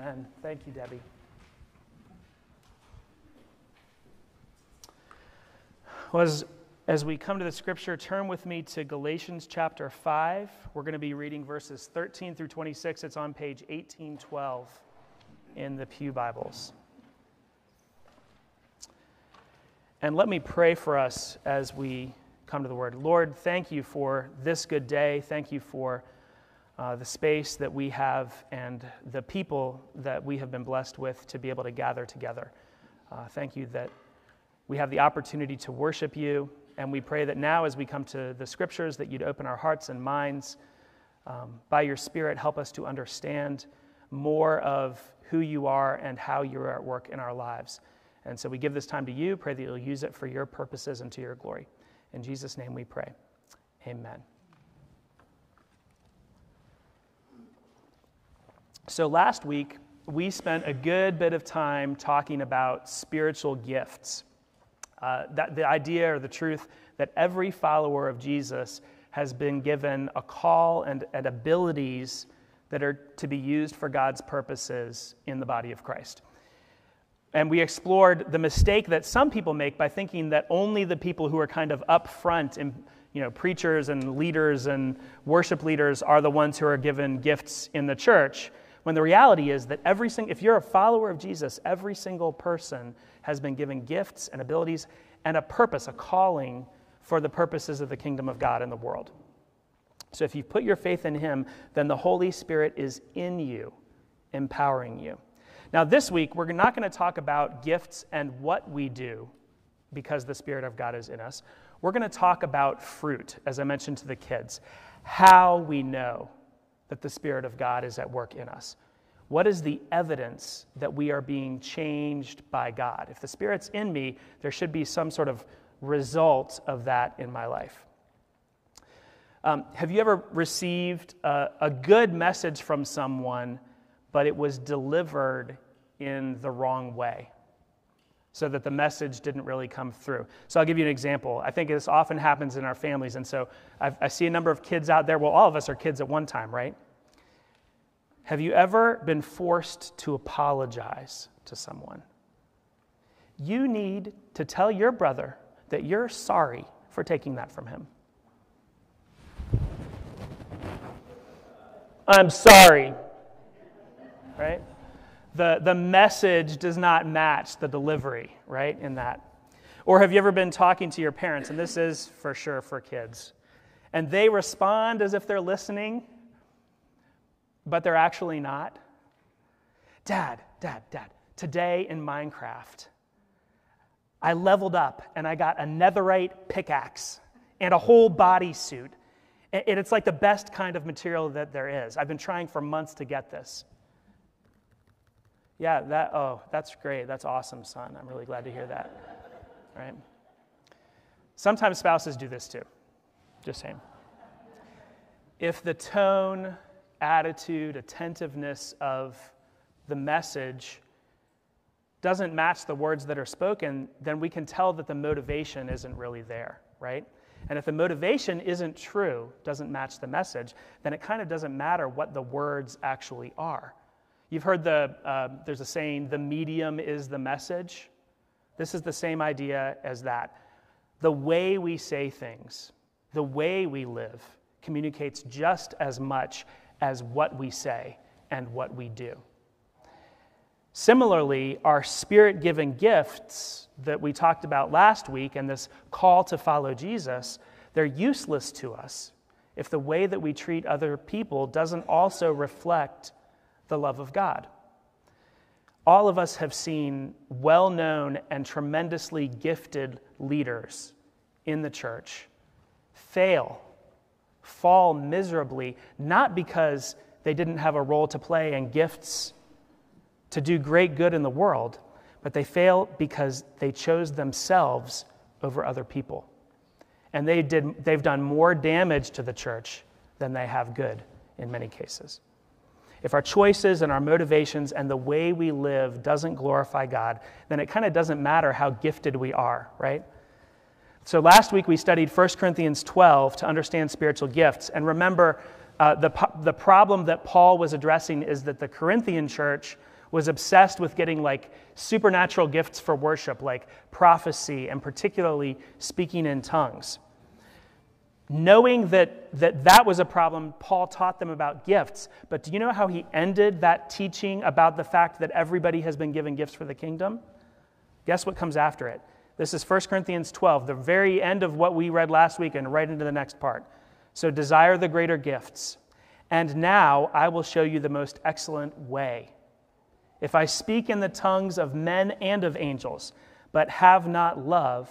Amen. Thank you, Debbie. Well, as, as we come to the scripture, turn with me to Galatians chapter 5. We're going to be reading verses 13 through 26. It's on page 1812 in the Pew Bibles. And let me pray for us as we come to the Word. Lord, thank you for this good day. Thank you for uh, the space that we have and the people that we have been blessed with to be able to gather together. Uh, thank you that we have the opportunity to worship you. And we pray that now, as we come to the scriptures, that you'd open our hearts and minds. Um, by your Spirit, help us to understand more of who you are and how you're at work in our lives. And so we give this time to you. Pray that you'll use it for your purposes and to your glory. In Jesus' name we pray. Amen. So last week, we spent a good bit of time talking about spiritual gifts. Uh, that the idea or the truth that every follower of Jesus has been given a call and, and abilities that are to be used for God's purposes in the body of Christ. And we explored the mistake that some people make by thinking that only the people who are kind of up front you know, preachers and leaders and worship leaders are the ones who are given gifts in the church. When the reality is that every single, if you're a follower of Jesus, every single person has been given gifts and abilities and a purpose, a calling for the purposes of the kingdom of God in the world. So if you put your faith in Him, then the Holy Spirit is in you, empowering you. Now, this week, we're not going to talk about gifts and what we do because the Spirit of God is in us. We're going to talk about fruit, as I mentioned to the kids, how we know that the Spirit of God is at work in us. What is the evidence that we are being changed by God? If the Spirit's in me, there should be some sort of result of that in my life. Um, have you ever received a, a good message from someone, but it was delivered in the wrong way? So that the message didn't really come through. So I'll give you an example. I think this often happens in our families. And so I've, i see a number of kids out there. Well, all of us are kids at one time, right? Have you ever been forced to apologize to someone? You need to tell your brother that you're sorry for taking that from him. I'm sorry. Right? The, the message does not match the delivery, right, in that. Or have you ever been talking to your parents, and this is for sure for kids, and they respond as if they're listening, but they're actually not? Dad, dad, dad, today in Minecraft, I leveled up and I got a netherite pickaxe and a whole bodysuit. And it's like the best kind of material that there is. I've been trying for months to get this. Yeah, that, oh, that's great. That's awesome, son. I'm really glad to hear that. Right? Sometimes spouses do this too. Just saying. If the tone, attitude, attentiveness of the message doesn't match the words that are spoken, then we can tell that the motivation isn't really there, right? And if the motivation isn't true, doesn't match the message, then it kind of doesn't matter what the words actually are. You've heard the, uh, there's a saying, the medium is the message. This is the same idea as that. The way we say things, the way we live, communicates just as much as what we say and what we do. Similarly, our spirit given gifts that we talked about last week and this call to follow Jesus, they're useless to us if the way that we treat other people doesn't also reflect the love of God. All of us have seen well known and tremendously gifted leaders in the church fail, fall miserably, not because they didn't have a role to play and gifts to do great good in the world, but they fail because they chose themselves over other people. And they did, they've done more damage to the church than they have good in many cases. If our choices and our motivations and the way we live doesn't glorify God, then it kind of doesn't matter how gifted we are, right? So last week we studied 1 Corinthians 12 to understand spiritual gifts. And remember, Uh, the, the problem that Paul was addressing is that the Corinthian church was obsessed with getting like supernatural gifts for worship, like prophecy and particularly speaking in tongues. Knowing that, that that was a problem, Paul taught them about gifts. But do you know how he ended that teaching about the fact that everybody has been given gifts for the kingdom? Guess what comes after it? This is 1 Corinthians 12, the very end of what we read last week, and right into the next part. So desire the greater gifts. And now I will show you the most excellent way. If I speak in the tongues of men and of angels, but have not love,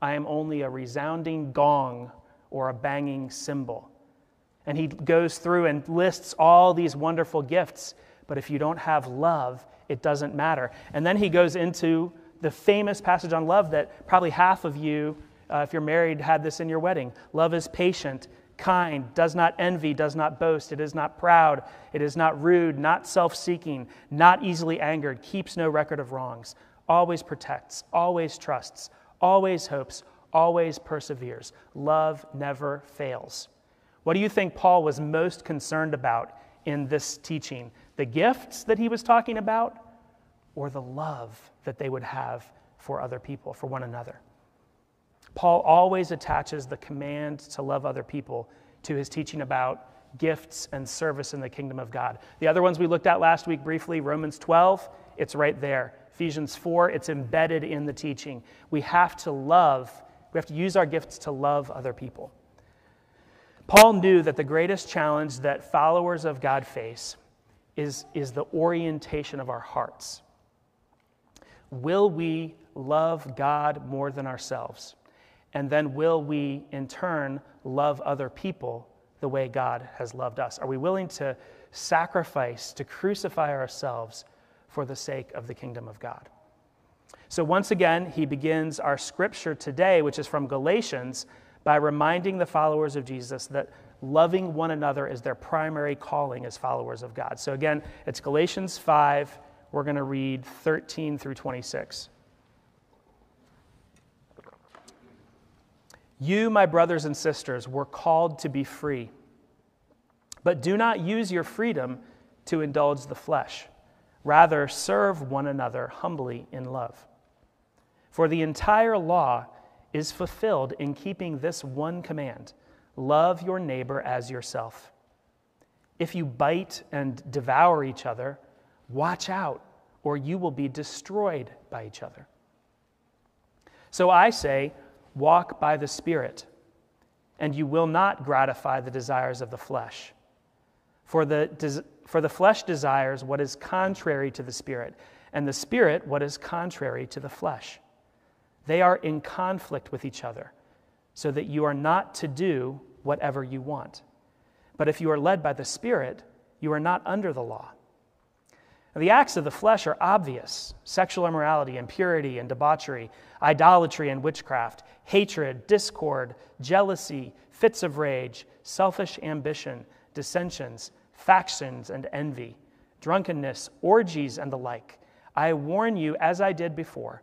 I am only a resounding gong or a banging cymbal. And he goes through and lists all these wonderful gifts, but if you don't have love, it doesn't matter. And then he goes into the famous passage on love that probably half of you, uh, if you're married, had this in your wedding. Love is patient, kind, does not envy, does not boast, it is not proud, it is not rude, not self seeking, not easily angered, keeps no record of wrongs, always protects, always trusts, always hopes, always perseveres. Love never fails. What do you think Paul was most concerned about in this teaching? The gifts that he was talking about, or the love that they would have for other people, for one another? Paul always attaches the command to love other people to his teaching about gifts and service in the kingdom of God. The other ones we looked at last week briefly, Romans 12, it's right there. Ephesians 4, it's embedded in the teaching. We have to love we have to use our gifts to love other people. Paul knew that the greatest challenge that followers of God face is, is the orientation of our hearts. Will we love God more than ourselves? And then will we, in turn, love other people the way God has loved us? Are we willing to sacrifice, to crucify ourselves for the sake of the kingdom of God? So, once again, he begins our scripture today, which is from Galatians, by reminding the followers of Jesus that loving one another is their primary calling as followers of God. So, again, it's Galatians 5. We're going to read 13 through 26. You, my brothers and sisters, were called to be free. But do not use your freedom to indulge the flesh. Rather, serve one another humbly in love. For the entire law is fulfilled in keeping this one command love your neighbor as yourself. If you bite and devour each other, watch out, or you will be destroyed by each other. So I say, walk by the Spirit, and you will not gratify the desires of the flesh. For the, for the flesh desires what is contrary to the Spirit, and the Spirit what is contrary to the flesh. They are in conflict with each other, so that you are not to do whatever you want. But if you are led by the Spirit, you are not under the law. The acts of the flesh are obvious sexual immorality, impurity and debauchery, idolatry and witchcraft, hatred, discord, jealousy, fits of rage, selfish ambition, dissensions, factions and envy, drunkenness, orgies, and the like. I warn you, as I did before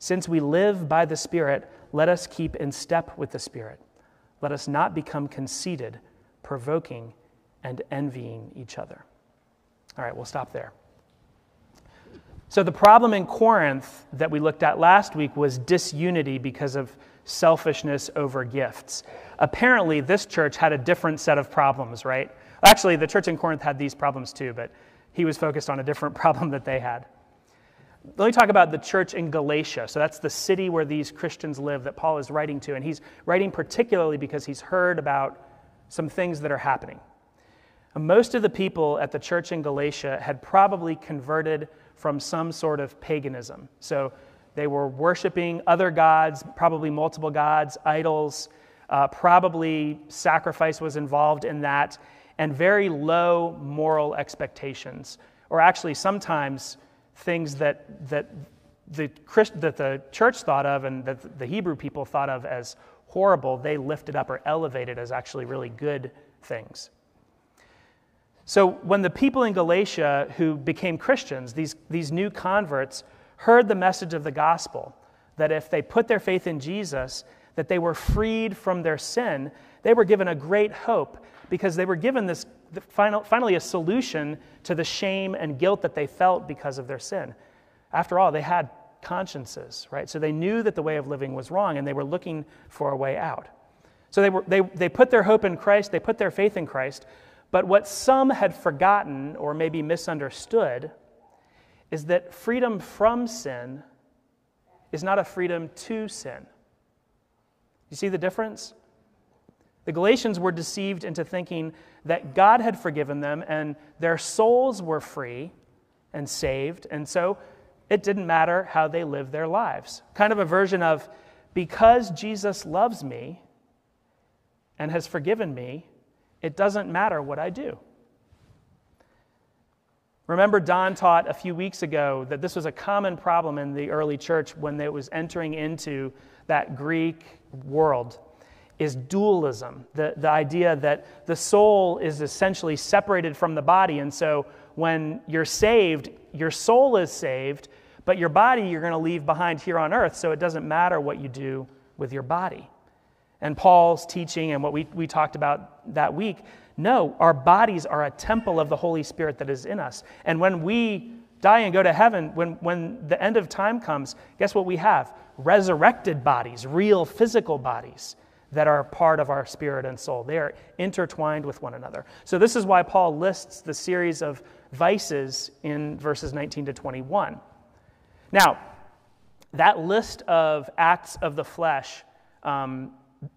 Since we live by the Spirit, let us keep in step with the Spirit. Let us not become conceited, provoking, and envying each other. All right, we'll stop there. So, the problem in Corinth that we looked at last week was disunity because of selfishness over gifts. Apparently, this church had a different set of problems, right? Actually, the church in Corinth had these problems too, but he was focused on a different problem that they had. Let me talk about the church in Galatia. So that's the city where these Christians live that Paul is writing to. And he's writing particularly because he's heard about some things that are happening. Most of the people at the church in Galatia had probably converted from some sort of paganism. So they were worshiping other gods, probably multiple gods, idols. Uh, probably sacrifice was involved in that. and very low moral expectations, or actually sometimes things that, that, the, Christ, that the church thought of and that the Hebrew people thought of as horrible, they lifted up or elevated as actually really good things. So when the people in Galatia who became Christians, these, these new converts, heard the message of the gospel, that if they put their faith in Jesus, that they were freed from their sin, they were given a great hope because they were given this final, finally a solution to the shame and guilt that they felt because of their sin. After all, they had consciences, right? So they knew that the way of living was wrong and they were looking for a way out. So they, were, they, they put their hope in Christ, they put their faith in Christ, but what some had forgotten or maybe misunderstood is that freedom from sin is not a freedom to sin. You see the difference? The Galatians were deceived into thinking that God had forgiven them and their souls were free and saved, and so it didn't matter how they lived their lives. Kind of a version of, because Jesus loves me and has forgiven me, it doesn't matter what I do. Remember, Don taught a few weeks ago that this was a common problem in the early church when it was entering into that Greek world is dualism, the, the idea that the soul is essentially separated from the body. And so when you're saved, your soul is saved, but your body you're going to leave behind here on earth, so it doesn't matter what you do with your body. And Paul's teaching and what we, we talked about that week no, our bodies are a temple of the Holy Spirit that is in us. And when we die and go to heaven, when, when the end of time comes, guess what we have? Resurrected bodies, real physical bodies that are part of our spirit and soul. They are intertwined with one another. So, this is why Paul lists the series of vices in verses 19 to 21. Now, that list of acts of the flesh um,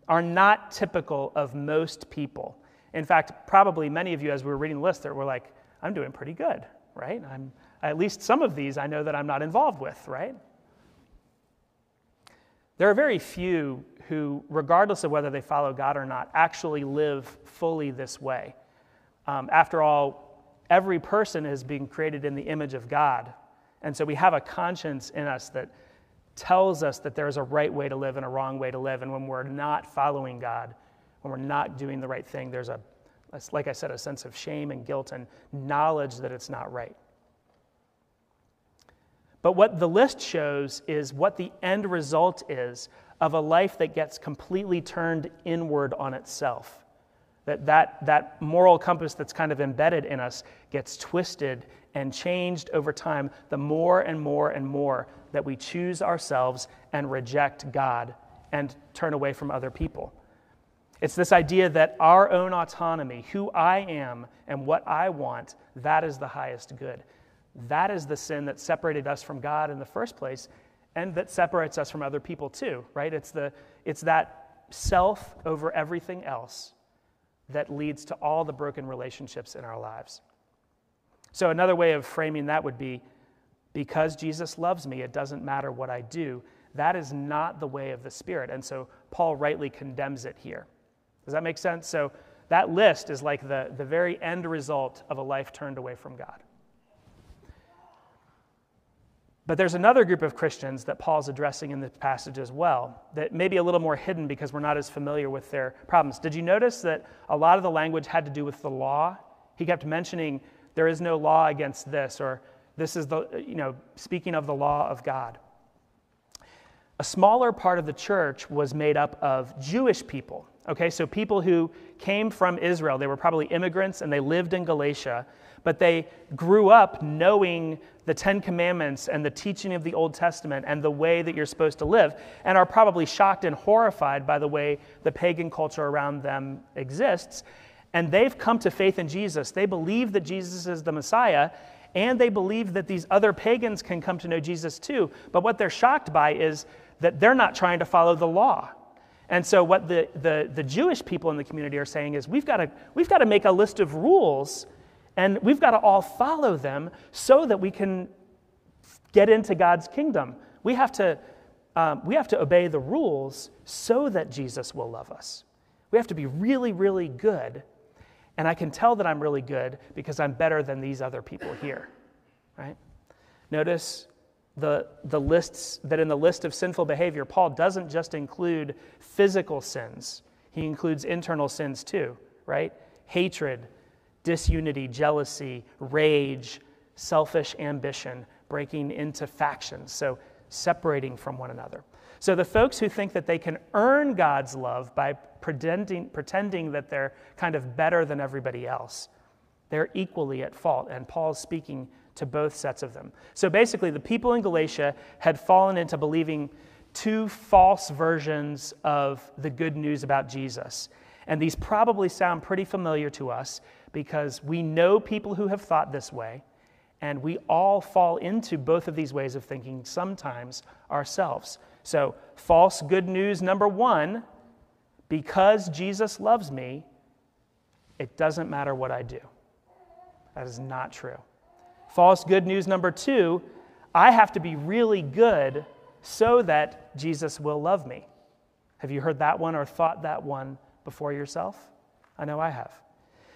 are not typical of most people. In fact, probably many of you, as we were reading the list, that were like, I'm doing pretty good, right? I'm, at least some of these I know that I'm not involved with, right? There are very few who, regardless of whether they follow God or not, actually live fully this way. Um, after all, every person is being created in the image of God. And so we have a conscience in us that tells us that there's a right way to live and a wrong way to live. And when we're not following God, when we're not doing the right thing, there's a, like I said, a sense of shame and guilt and knowledge that it's not right. But what the list shows is what the end result is of a life that gets completely turned inward on itself. That, that that moral compass that's kind of embedded in us gets twisted and changed over time the more and more and more that we choose ourselves and reject God and turn away from other people. It's this idea that our own autonomy, who I am and what I want, that is the highest good. That is the sin that separated us from God in the first place and that separates us from other people too, right? It's, the, it's that self over everything else that leads to all the broken relationships in our lives. So, another way of framing that would be because Jesus loves me, it doesn't matter what I do. That is not the way of the Spirit. And so, Paul rightly condemns it here. Does that make sense? So that list is like the, the very end result of a life turned away from God. But there's another group of Christians that Paul's addressing in this passage as well that may be a little more hidden because we're not as familiar with their problems. Did you notice that a lot of the language had to do with the law? He kept mentioning there is no law against this, or this is the, you know, speaking of the law of God. A smaller part of the church was made up of Jewish people. Okay, so people who came from Israel, they were probably immigrants and they lived in Galatia, but they grew up knowing the Ten Commandments and the teaching of the Old Testament and the way that you're supposed to live, and are probably shocked and horrified by the way the pagan culture around them exists. And they've come to faith in Jesus. They believe that Jesus is the Messiah, and they believe that these other pagans can come to know Jesus too. But what they're shocked by is that they're not trying to follow the law. And so, what the, the, the Jewish people in the community are saying is we've got, to, we've got to make a list of rules and we've got to all follow them so that we can get into God's kingdom. We have to, um, we have to obey the rules so that Jesus will love us. We have to be really, really good. And I can tell that I'm really good because I'm better than these other people here, right? Notice the, the lists that in the list of sinful behavior, Paul doesn't just include physical sins, he includes internal sins too, right? Hatred, disunity, jealousy, rage, selfish ambition, breaking into factions. So separating from one another. So the folks who think that they can earn God's love by pretending, pretending that they're kind of better than everybody else, they're equally at fault. And Paul's speaking to both sets of them. So basically, the people in Galatia had fallen into believing two false versions of the good news about Jesus. And these probably sound pretty familiar to us because we know people who have thought this way, and we all fall into both of these ways of thinking sometimes ourselves. So, false good news number one because Jesus loves me, it doesn't matter what I do. That is not true. False good news number two I have to be really good so that Jesus will love me. Have you heard that one or thought that one before yourself? I know I have.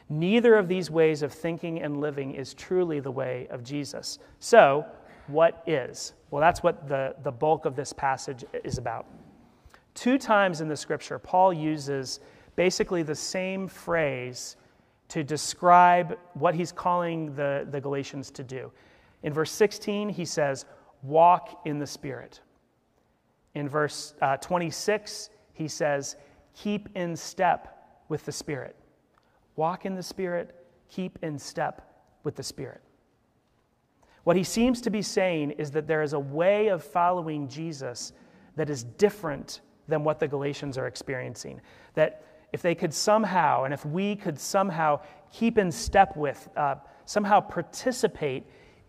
Neither of these ways of thinking and living is truly the way of Jesus. So, what is? Well, that's what the, the bulk of this passage is about. Two times in the scripture, Paul uses basically the same phrase to describe what he's calling the, the Galatians to do. In verse 16, he says, Walk in the Spirit. In verse uh, 26, he says, Keep in step with the Spirit. Walk in the Spirit, keep in step with the Spirit. What he seems to be saying is that there is a way of following Jesus that is different than what the Galatians are experiencing. That if they could somehow, and if we could somehow keep in step with, uh, somehow participate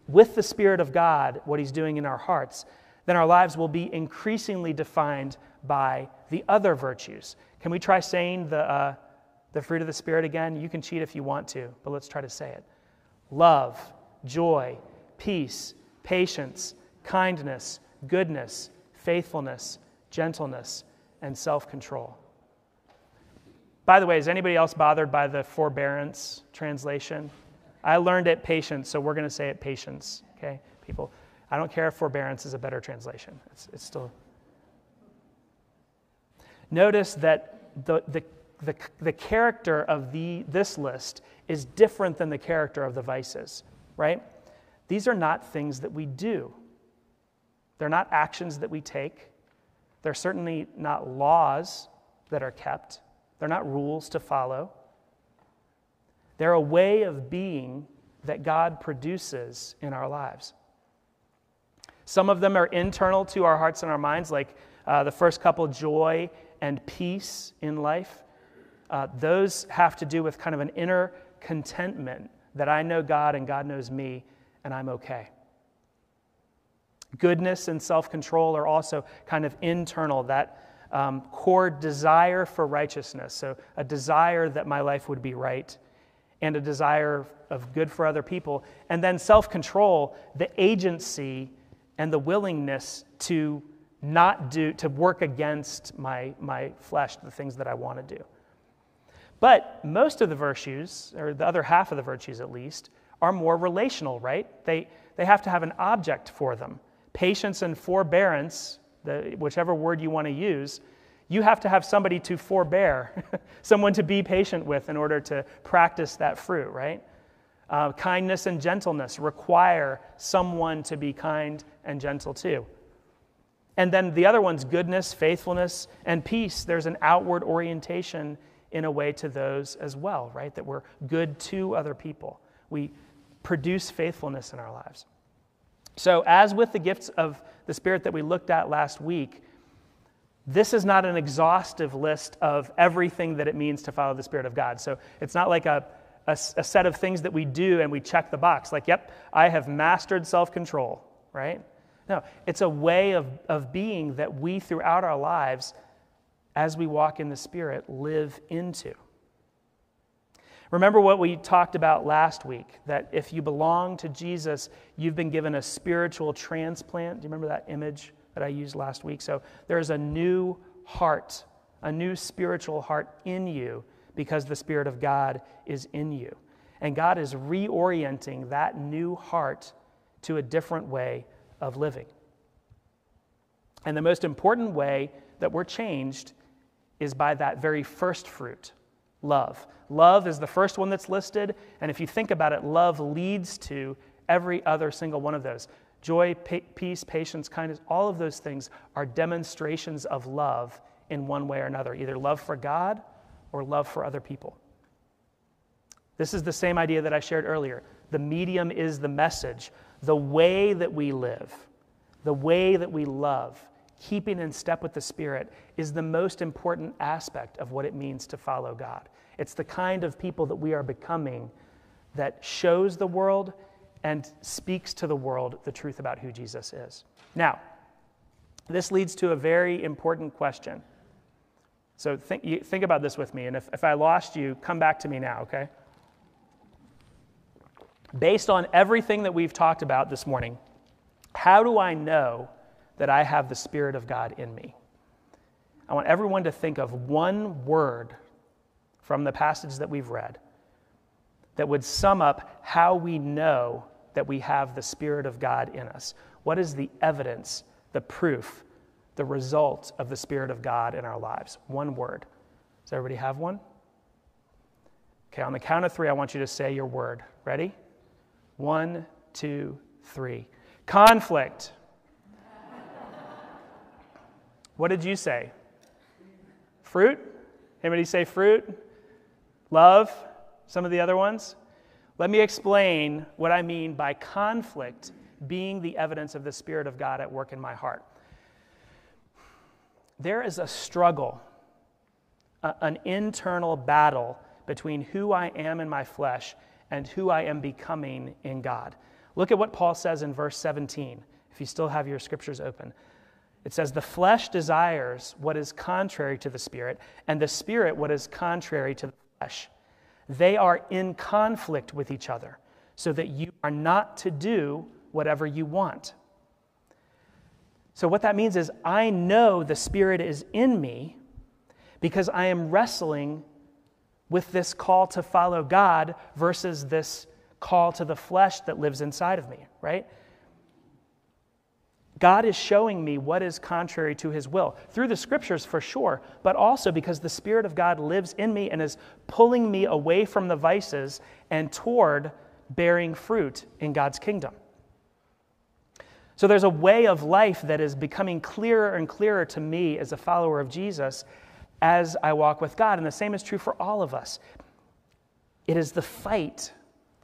with the Spirit of God, what He's doing in our hearts, then our lives will be increasingly defined by the other virtues. Can we try saying the, uh, the fruit of the Spirit again? You can cheat if you want to, but let's try to say it love, joy, peace, patience, kindness, goodness, faithfulness, gentleness, and self control. By the way, is anybody else bothered by the forbearance translation? I learned it patience, so we're going to say it patience, okay, people? I don't care if forbearance is a better translation. It's, it's still. Notice that the, the, the, the character of the, this list is different than the character of the vices, right? These are not things that we do, they're not actions that we take, they're certainly not laws that are kept. They're not rules to follow. They're a way of being that God produces in our lives. Some of them are internal to our hearts and our minds, like uh, the first couple joy and peace in life. Uh, those have to do with kind of an inner contentment that I know God and God knows me, and I'm okay. Goodness and self control are also kind of internal, that um, core desire for righteousness. So, a desire that my life would be right, and a desire of good for other people. And then self control, the agency and the willingness to not do, to work against my, my flesh, the things that I want to do. But most of the virtues, or the other half of the virtues at least, are more relational, right? They, they have to have an object for them. Patience and forbearance the, whichever word you want to use, you have to have somebody to forbear, someone to be patient with in order to practice that fruit, right? Uh, kindness and gentleness require someone to be kind and gentle too. And then the other one's goodness, faithfulness, and peace. There's an outward orientation in a way to those as well, right? That we're good to other people. We produce faithfulness in our lives. So, as with the gifts of the Spirit that we looked at last week, this is not an exhaustive list of everything that it means to follow the Spirit of God. So, it's not like a, a, a set of things that we do and we check the box, like, yep, I have mastered self control, right? No, it's a way of, of being that we, throughout our lives, as we walk in the Spirit, live into. Remember what we talked about last week that if you belong to Jesus, you've been given a spiritual transplant. Do you remember that image that I used last week? So there's a new heart, a new spiritual heart in you because the Spirit of God is in you. And God is reorienting that new heart to a different way of living. And the most important way that we're changed is by that very first fruit love. Love is the first one that's listed. And if you think about it, love leads to every other single one of those. Joy, pa- peace, patience, kindness, all of those things are demonstrations of love in one way or another, either love for God or love for other people. This is the same idea that I shared earlier. The medium is the message. The way that we live, the way that we love, keeping in step with the Spirit is the most important aspect of what it means to follow God. It's the kind of people that we are becoming that shows the world and speaks to the world the truth about who Jesus is. Now, this leads to a very important question. So think, you, think about this with me, and if, if I lost you, come back to me now, okay? Based on everything that we've talked about this morning, how do I know that I have the Spirit of God in me? I want everyone to think of one word from the passage that we've read that would sum up how we know that we have the Spirit of God in us. What is the evidence, the proof, the result of the Spirit of God in our lives? One word. Does everybody have one? Okay, on the count of three, I want you to say your word. Ready? One, two, three. Conflict. What did you say? Fruit? Anybody say fruit? Love? Some of the other ones? Let me explain what I mean by conflict being the evidence of the Spirit of God at work in my heart. There is a struggle, a, an internal battle between who I am in my flesh and who I am becoming in God. Look at what Paul says in verse 17, if you still have your scriptures open. It says, The flesh desires what is contrary to the Spirit, and the Spirit what is contrary to the flesh. They are in conflict with each other, so that you are not to do whatever you want. So, what that means is, I know the Spirit is in me because I am wrestling with this call to follow God versus this call to the flesh that lives inside of me, right? God is showing me what is contrary to his will through the scriptures for sure, but also because the Spirit of God lives in me and is pulling me away from the vices and toward bearing fruit in God's kingdom. So there's a way of life that is becoming clearer and clearer to me as a follower of Jesus as I walk with God. And the same is true for all of us. It is the fight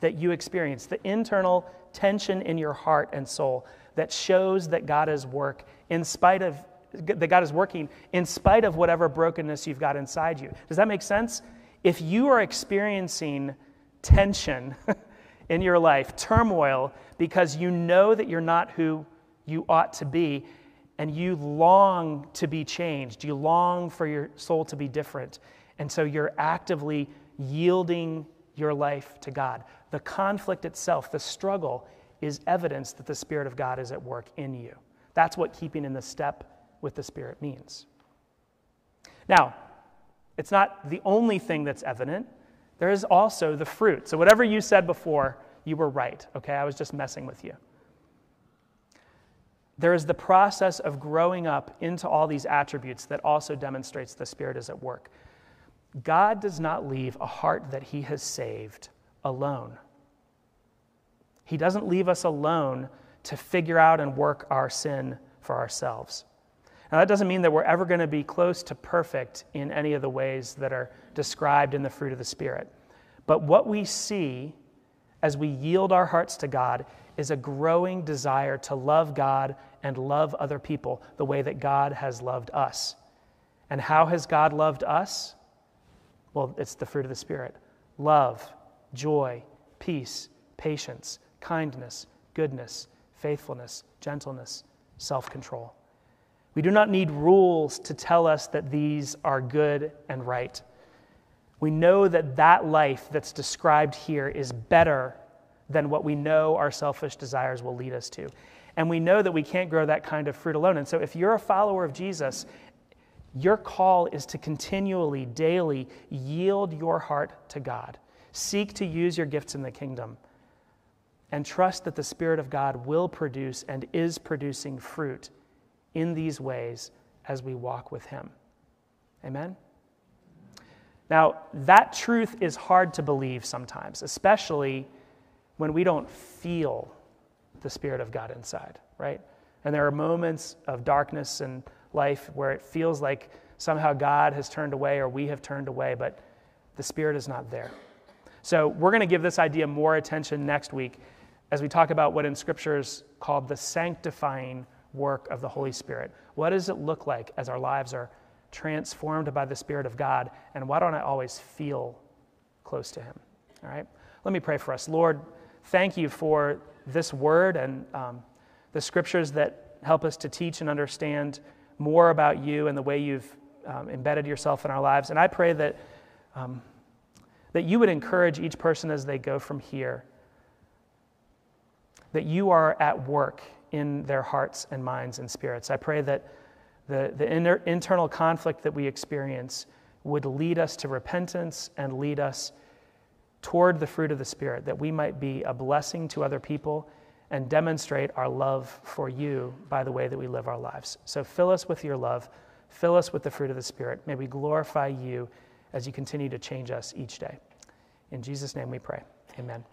that you experience, the internal tension in your heart and soul that shows that God is work in spite of that God is working in spite of whatever brokenness you've got inside you. Does that make sense? If you are experiencing tension in your life, turmoil, because you know that you're not who you ought to be, and you long to be changed. You long for your soul to be different. And so you're actively yielding your life to God. The conflict itself, the struggle, is evidence that the Spirit of God is at work in you. That's what keeping in the step with the Spirit means. Now, it's not the only thing that's evident. There is also the fruit. So, whatever you said before, you were right, okay? I was just messing with you. There is the process of growing up into all these attributes that also demonstrates the Spirit is at work. God does not leave a heart that He has saved alone. He doesn't leave us alone to figure out and work our sin for ourselves. Now, that doesn't mean that we're ever going to be close to perfect in any of the ways that are described in the fruit of the Spirit. But what we see as we yield our hearts to God is a growing desire to love God and love other people the way that God has loved us. And how has God loved us? Well, it's the fruit of the Spirit love, joy, peace, patience, kindness, goodness, faithfulness, gentleness, self control. We do not need rules to tell us that these are good and right. We know that that life that's described here is better than what we know our selfish desires will lead us to. And we know that we can't grow that kind of fruit alone. And so, if you're a follower of Jesus, Your call is to continually, daily yield your heart to God. Seek to use your gifts in the kingdom and trust that the Spirit of God will produce and is producing fruit in these ways as we walk with Him. Amen? Now, that truth is hard to believe sometimes, especially when we don't feel the Spirit of God inside, right? And there are moments of darkness in life where it feels like somehow God has turned away or we have turned away, but the Spirit is not there. So we're going to give this idea more attention next week as we talk about what in Scripture is called the sanctifying work of the Holy Spirit. What does it look like as our lives are transformed by the Spirit of God? And why don't I always feel close to Him? All right? Let me pray for us. Lord, thank you for this word and um, the scriptures that help us to teach and understand more about you and the way you've um, embedded yourself in our lives. And I pray that, um, that you would encourage each person as they go from here, that you are at work in their hearts and minds and spirits. I pray that the, the inner, internal conflict that we experience would lead us to repentance and lead us toward the fruit of the Spirit, that we might be a blessing to other people and demonstrate our love for you by the way that we live our lives. So fill us with your love, fill us with the fruit of the Spirit. May we glorify you as you continue to change us each day. In Jesus' name we pray. Amen.